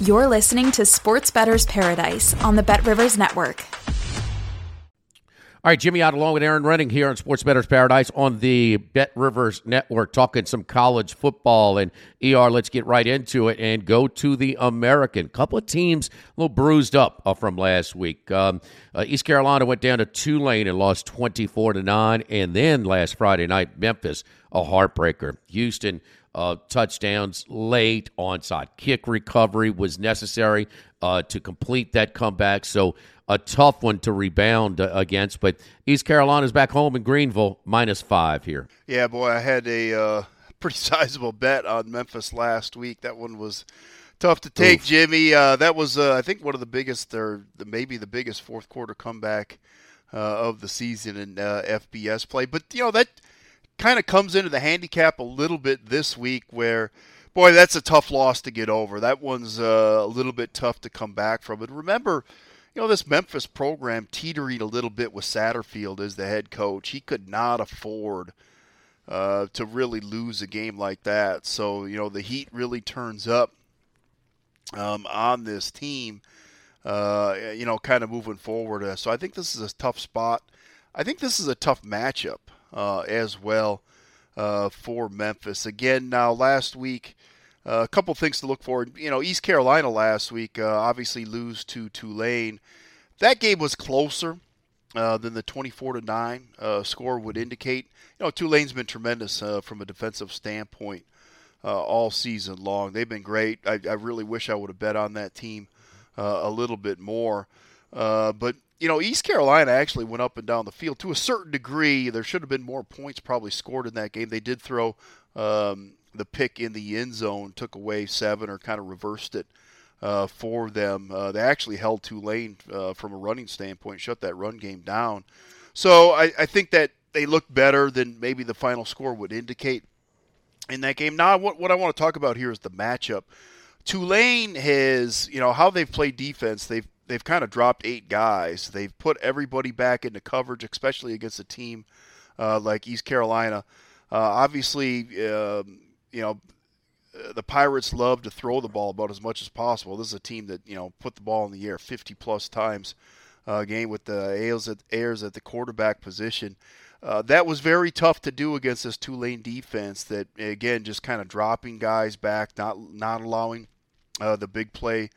You're listening to Sports Bettor's Paradise on the Bet Rivers Network. All right, Jimmy Ott along with Erin Rynning here on Sports Bettor's Paradise on the Bet Rivers Network, talking some college football and ER. Let's get right into it and go to the American. Couple of teams a little bruised up uh, from last week. Um, uh, East Carolina went down to Tulane and lost twenty four to nine, and then last Friday night, Memphis a heartbreaker. Houston uh, touchdowns late, onside kick recovery was necessary uh, to complete that comeback. So a tough one to rebound uh, against. But East Carolina's back home in Greenville, minus five here. Yeah, boy, I had a uh, pretty sizable bet on Memphis last week. That one was tough to take, Oof. Jimmy. Uh, that was, uh, I think, one of the biggest, or the, maybe the biggest fourth quarter comeback uh, of the season in FBS play. But you know that kind of comes into the handicap a little bit this week where boy that's a tough loss to get over. That one's uh, a little bit tough to come back from. But remember you know this memphis program teetered a little bit with Silverfield as the head coach. He could not afford uh, to really lose a game like that. So you know the heat really turns up um, on this team uh, you know kind of moving forward. So i think this is a tough spot. I think this is a tough matchup uh, as well uh, for Memphis. Again, now last week, uh, a couple things to look for. You know, East Carolina last week uh, obviously lose to Tulane. That game was closer uh, than the 24 to nine uh, score would indicate. You know, Tulane's been tremendous from a defensive standpoint all season long. They've been great. I, I, really wish I would have bet on that team a little bit more. but you know, East Carolina actually went up and down the field to a certain degree. There should have been more points probably scored in that game. They did throw um, the pick in the end zone, took away seven, or kind of reversed it uh, for them. Uh, they actually held Tulane uh, from a running standpoint, shut that run game down. So I, I think that they looked better than maybe the final score would indicate in that game. Now, what, what I want to talk about here is the matchup. Tulane has, you know, how they've played defense. They've they've kind of dropped eight guys. They've put everybody back into coverage, especially against a team uh, like East Carolina. Uh, obviously, um, you know the Pirates love to throw the ball about as much as possible. This is a team that you know put the ball in the air 50 plus times uh, game with the Ahlers at, at the quarterback position. Uh, that was very tough to do against this Tulane defense. That again, just kind of dropping guys back, not not allowing uh, the big play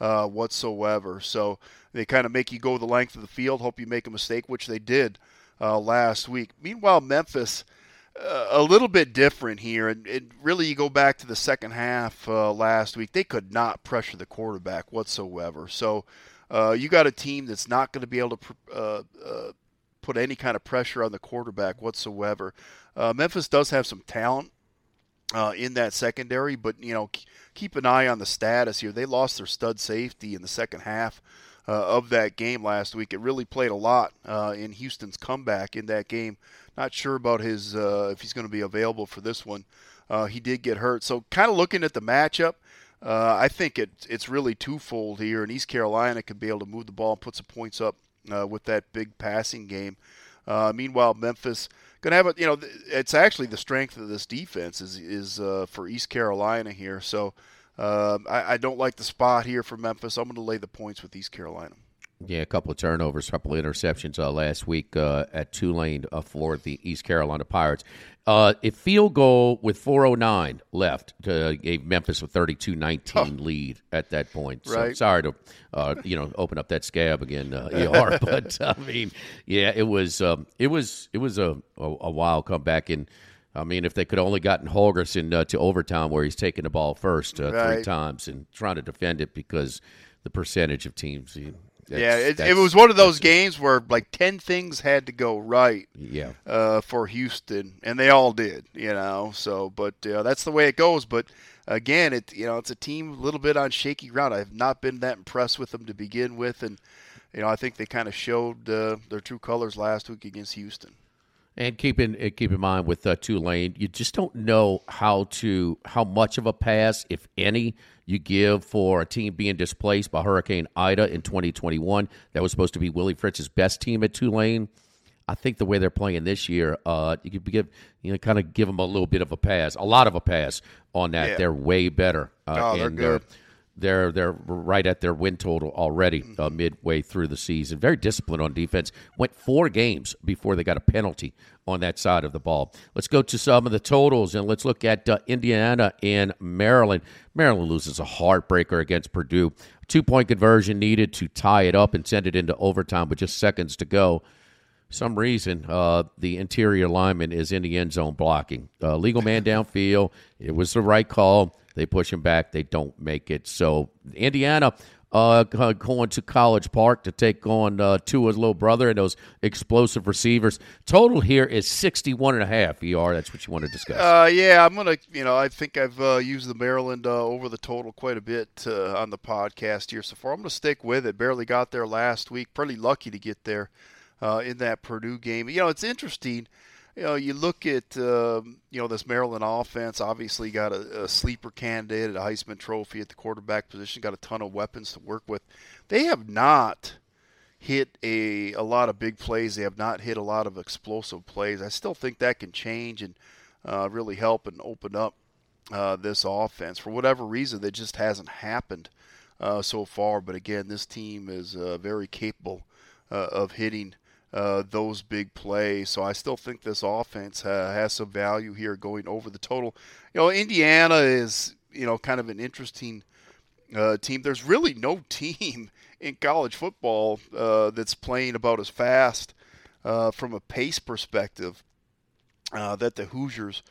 uh, whatsoever. So they kind of make you go the length of the field, hope you make a mistake, which they did uh, last week. Meanwhile, Memphis. Uh, a little bit different here, and, really, you go back to the second half uh, last week. They could not pressure the quarterback whatsoever. So, uh, you got a team that's not going to be able to put any kind of pressure on the quarterback whatsoever. Uh, Memphis does have some talent uh, in that secondary, but you know, keep an eye on the status here. They lost their stud safety in the second half uh, of that game last week. It really played a lot uh, in Houston's comeback in that game. Not sure about his uh, if he's going to be available for this one. Uh, he did get hurt, so kind of looking at the matchup. Uh, I think it, it's really twofold here, and East Carolina could be able to move the ball and put some points up with that big passing game. Meanwhile, Memphis to have a you know it's actually the strength of this defense is is uh, for East Carolina here. So um, I, I, don't like the spot here for Memphis. I'm going to lay the points with East Carolina. Yeah, a couple of turnovers, a couple of interceptions uh, last week uh, at Tulane uh, for the East Carolina Pirates. Uh, a field goal with 409 left to, gave Memphis a 32-19 lead at that point. So Right. sorry to, uh, you know, open up that scab again, uh, ER. but I mean, yeah, it was um, it was it was a, a, a wild comeback. And I mean, if they could only gotten Holgorsen uh, to overtime where he's taking the ball first uh, three times and trying to defend it because the percentage of teams. you- yeah, that's- it, it was one of those games where like ten things had to go right Yeah. uh, for Houston, and they all did. You know, so but uh, that's the way it goes. But again, it you know it's a team a little bit on shaky ground. I've not been that impressed with them to begin with, and you know I think they kind of showed uh, their true colors last week against Houston. And keep in keep in mind with uh, Tulane, you just don't know how to how much of a pass, if any, you give for a team being displaced by Hurricane Ida in 2021. That was supposed to be Willie Fritz's best team at Tulane. I think the way they're playing this year, uh, you could give you know kind of give them a little bit of a pass, a lot of a pass on that. Yeah. They're way better. Uh, Oh, they're good. they're they're they're right at their win total already uh, midway through the season. Very disciplined on defense. Went four games before they got a penalty on that side of the ball. Let's go to some of the totals and let's look at uh, Indiana and Maryland. Maryland loses a heartbreaker against Purdue. Two point conversion needed to tie it up and send it into overtime with just seconds to go some reason, uh, the interior lineman is in the end zone blocking. Uh, legal man downfield. It was the right call. They push him back. They don't make it. So Indiana uh, going to College Park to take on uh, Tua's little brother and those explosive receivers. Total here is 61 and a half. ER. That's what you want to discuss. Uh, yeah, I'm gonna. You know, I think I've uh, used the Maryland uh, over the total quite a bit uh, on the podcast here so far. I'm gonna stick with it. Barely got there last week. Pretty lucky to get there uh, in that Purdue game. You know, it's interesting. You know, you look at um, you know this Maryland offense. Obviously, got a, a sleeper candidate, at a Heisman Trophy at the quarterback position. Got a ton of weapons to work with. They have not hit a, a lot of big plays. They have not hit a lot of explosive plays. I still think that can change and uh, really help and open up uh, this offense. For whatever reason, that just hasn't happened uh, so far. But again, this team is uh, very capable uh, of hitting uh, those big plays. So I still think this offense uh, has some value here going over the total. You know, Indiana is you know kind of an interesting uh, team. There's really no team in college football uh, that's playing about as fast uh, from a pace perspective that the Hoosiers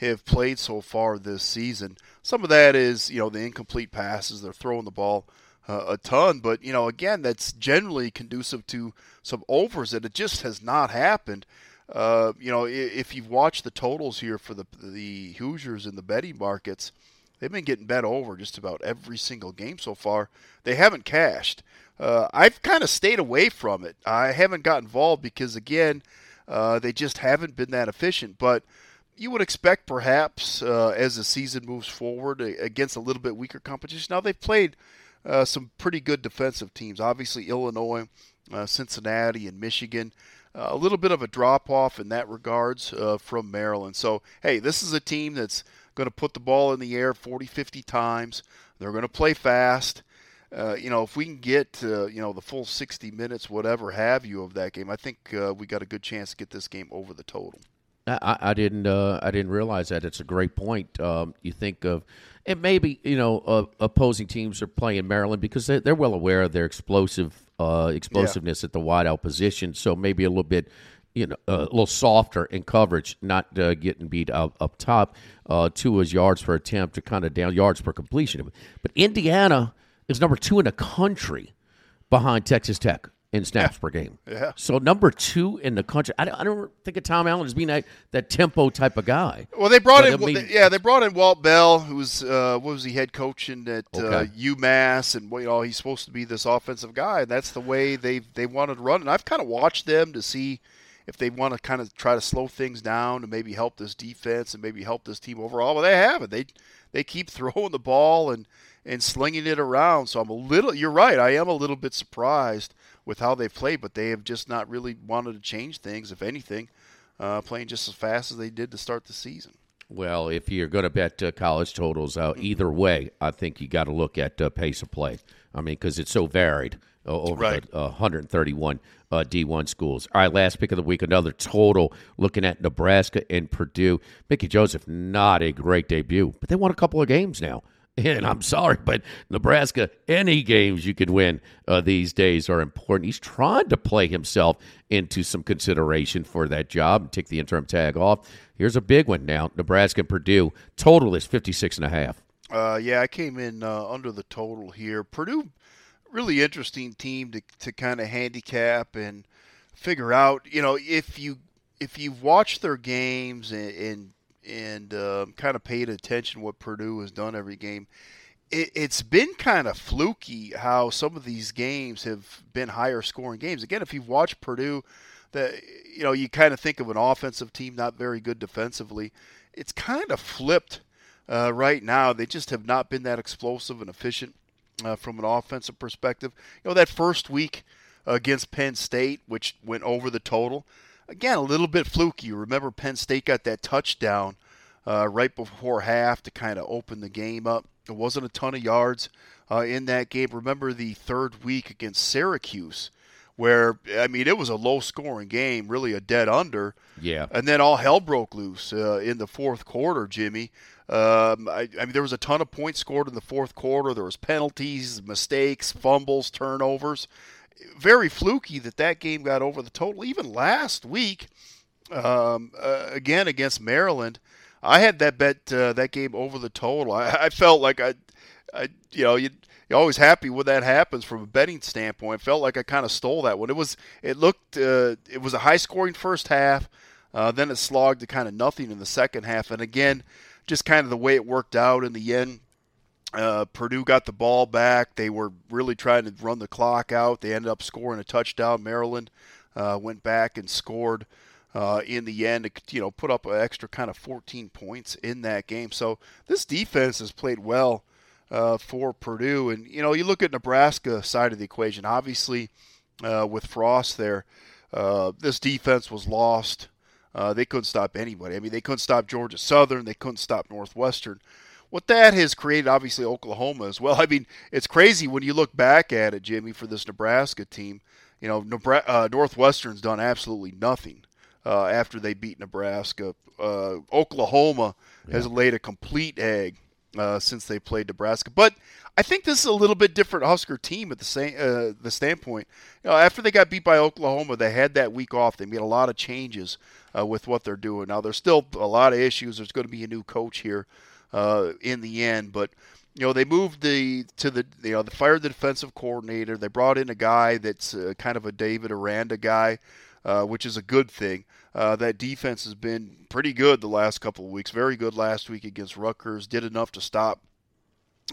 have played so far this season. Some of that is, you know, the incomplete passes. They're throwing the ball uh, a ton, but you know, again, that's generally conducive to some overs, and it just has not happened. Uh, you know, if you've watched the totals here for the the Hoosiers in the betting markets, they've been getting bet over just about every single game so far. They haven't cashed. Uh, I've kind of stayed away from it. I haven't got involved because, again, uh, they just haven't been that efficient. But you would expect, perhaps, uh, as the season moves forward against a little bit weaker competition. Now they've played uh, some pretty good defensive teams. Obviously, Illinois, uh, Cincinnati, and Michigan. Uh, a little bit of a drop off in that regards uh, from Maryland. So, hey, this is a team that's going to put the ball in the air 40, 50 times. They're going to play fast. Uh, you know, if we can get you know the full 60 minutes, whatever have you, of that game, I think we got a good chance to get this game over the total. I, I didn't. I didn't realize that. It's a great point. Um, you think of, and maybe you know, uh, opposing teams are playing Maryland because they, they're well aware of their explosive uh, explosiveness at the wideout position. So maybe a little bit, you know, a little softer in coverage, not uh, getting beat up up top. Uh, Tua's yards per attempt are kind of down, yards per completion. But Indiana is number two in the country behind Texas Tech in snaps per game. Yeah. So number two in the country. I don't, I don't think of Tom Allen as being that, that tempo type of guy. Well, they brought But, in, I mean- yeah, they brought in Walt Bell, who was uh, what was he head coaching at uh, UMass, and you know he's supposed to be this offensive guy, and that's the way they they wanted to run. And I've kind of watched them to see if they want to kind of try to slow things down and maybe help this defense and maybe help this team overall. But they haven't. They they keep throwing the ball and and slinging it around. So I'm a little. You're right. I am a little bit surprised with how they played, but they have just not really wanted to change things. If anything, uh, playing just as fast as they did to start the season. Well, if you're going to bet uh, college totals, uh, either way, I think you got to look at uh, pace of play. I mean, because it's so varied uh, over Right. the uh, 131 uh, D1 schools. All right, last pick of the week, another total looking at Nebraska and Purdue. Mickey Joseph, not a great debut, but they won a couple of games now. And I'm sorry, but Nebraska, any games you can win uh, these days are important. He's trying to play himself into some consideration for that job and take the interim tag off. Here's a big one now Nebraska and Purdue. Total is 56 and a half. Uh, yeah, I came in uh, under the total here. Purdue, really interesting team to to kind of handicap and figure out. You know, if you if you've watched their games and and, and uh, kind of paid attention what Purdue has done every game, it, it's been kind of fluky how some of these games have been higher scoring games. Again, if you've watched Purdue, that you know you kind of think of an offensive team not very good defensively. It's kind of flipped uh, right now. They just have not been that explosive and efficient uh, from an offensive perspective. You know that first week against Penn State, which went over the total. Again, a little bit fluky. Remember Penn State got that touchdown uh, right before half to kind of open the game up. It wasn't a ton of yards uh, in that game. Remember the third week against Syracuse, where I mean it was a low-scoring game, really a dead under. Yeah. And then all hell broke loose uh, in the fourth quarter, Jimmy. Um, I, I mean, there was a ton of points scored in the fourth quarter. There was penalties, mistakes, fumbles, turnovers. Very fluky that that game got over the total. Even last week, um, uh, again against Maryland, I had that bet uh, that game over the total. I, I felt like I, I you know, you you're always happy when that happens from a betting standpoint. Felt like I kind of stole that one. It was it looked uh, it was a high scoring first half, uh, then it slogged to kind of nothing in the second half, and again, just kind of the way it worked out in the end. Uh, Purdue got the ball back. They were really trying to run the clock out. They ended up scoring a touchdown. Maryland uh, went back and scored uh, in the end. To, you know, put up an extra kind of 14 points in that game. So this defense has played well uh, for Purdue. And you know, you look at Nebraska side of the equation. Obviously, uh, with Frost there, uh, this defense was lost. They couldn't stop anybody. I mean, they couldn't stop Georgia Southern. They couldn't stop Northwestern. What that has created, obviously, Oklahoma as well. I mean, it's crazy when you look back at it, Jimmy, for this Nebraska team. You know, Nebra- uh, Northwestern's done absolutely nothing uh, after they beat Nebraska. Uh, Oklahoma has laid a complete egg uh, since they played Nebraska. But I think this is a little bit different Husker team at the same uh, the standpoint. You know, after they got beat by Oklahoma, they had that week off. They made a lot of changes uh, with what they're doing. Now there's still a lot of issues. There's going to be a new coach here uh, in the end, but you know they moved the to the you know they fired the defensive coordinator. They brought in a guy that's uh, kind of a David Aranda guy, uh, which is a good thing. Uh, that defense has been pretty good the last couple of weeks. Very good last week against Rutgers. Did enough to stop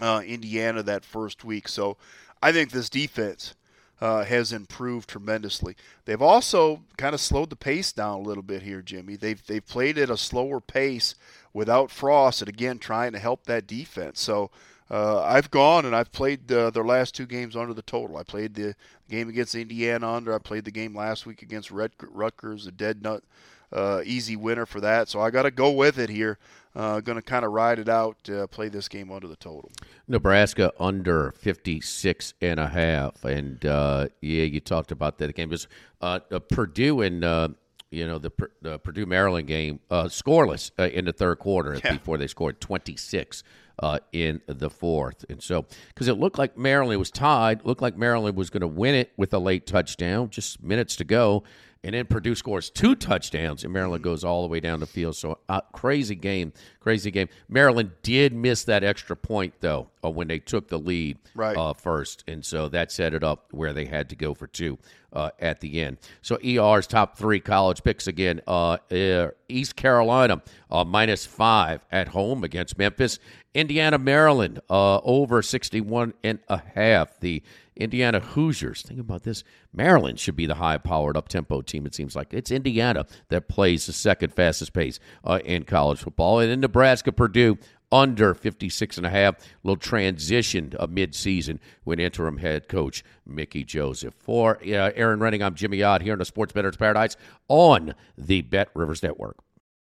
uh, Indiana that first week. So I think this defense uh, has improved tremendously. They've also kind of slowed the pace down a little bit here, Jimmy. They've they've played at a slower pace without Frost, and again trying to help that defense. So. Uh, I've gone and I've played their last two games under the total. I played the game against Indiana under. I played the game last week against Red- Rutgers, a dead nut, uh, easy winner for that. So I got to go with it here. Uh, going to kind of ride it out. Uh, play this game under the total. Nebraska under 56 and a half. And uh, yeah, you talked about that game. Uh, uh, Purdue and uh, you know the, the Purdue Maryland game uh, scoreless uh, in the third quarter Yeah. before they scored 26 uh, in the fourth. And so because it looked like Maryland was tied, looked like Maryland was going to win it with a late touchdown, just minutes to go. And then Purdue scores two touchdowns, and Maryland goes all the way down the field. So, uh, crazy game, crazy game. Maryland did miss that extra point, though, uh, when they took the lead Right. uh, first. And so that set it up where they had to go for two uh, at the end. So, ER's top three college picks again uh, uh, East Carolina, uh, minus five at home against Memphis. Indiana, Maryland, uh, over 61 and a half. The Indiana Hoosiers. Think about this. Maryland should be the high powered up tempo team, it seems like. It's Indiana that plays the second fastest pace uh, in college football. And in Nebraska, Purdue under 56 and a half. Little transition uh, mid-season when interim head coach Mickey Joseph. For uh, Erin Rynning, I'm Jimmy Ott here in the Sports Bettor's Paradise on the Bet Rivers Network.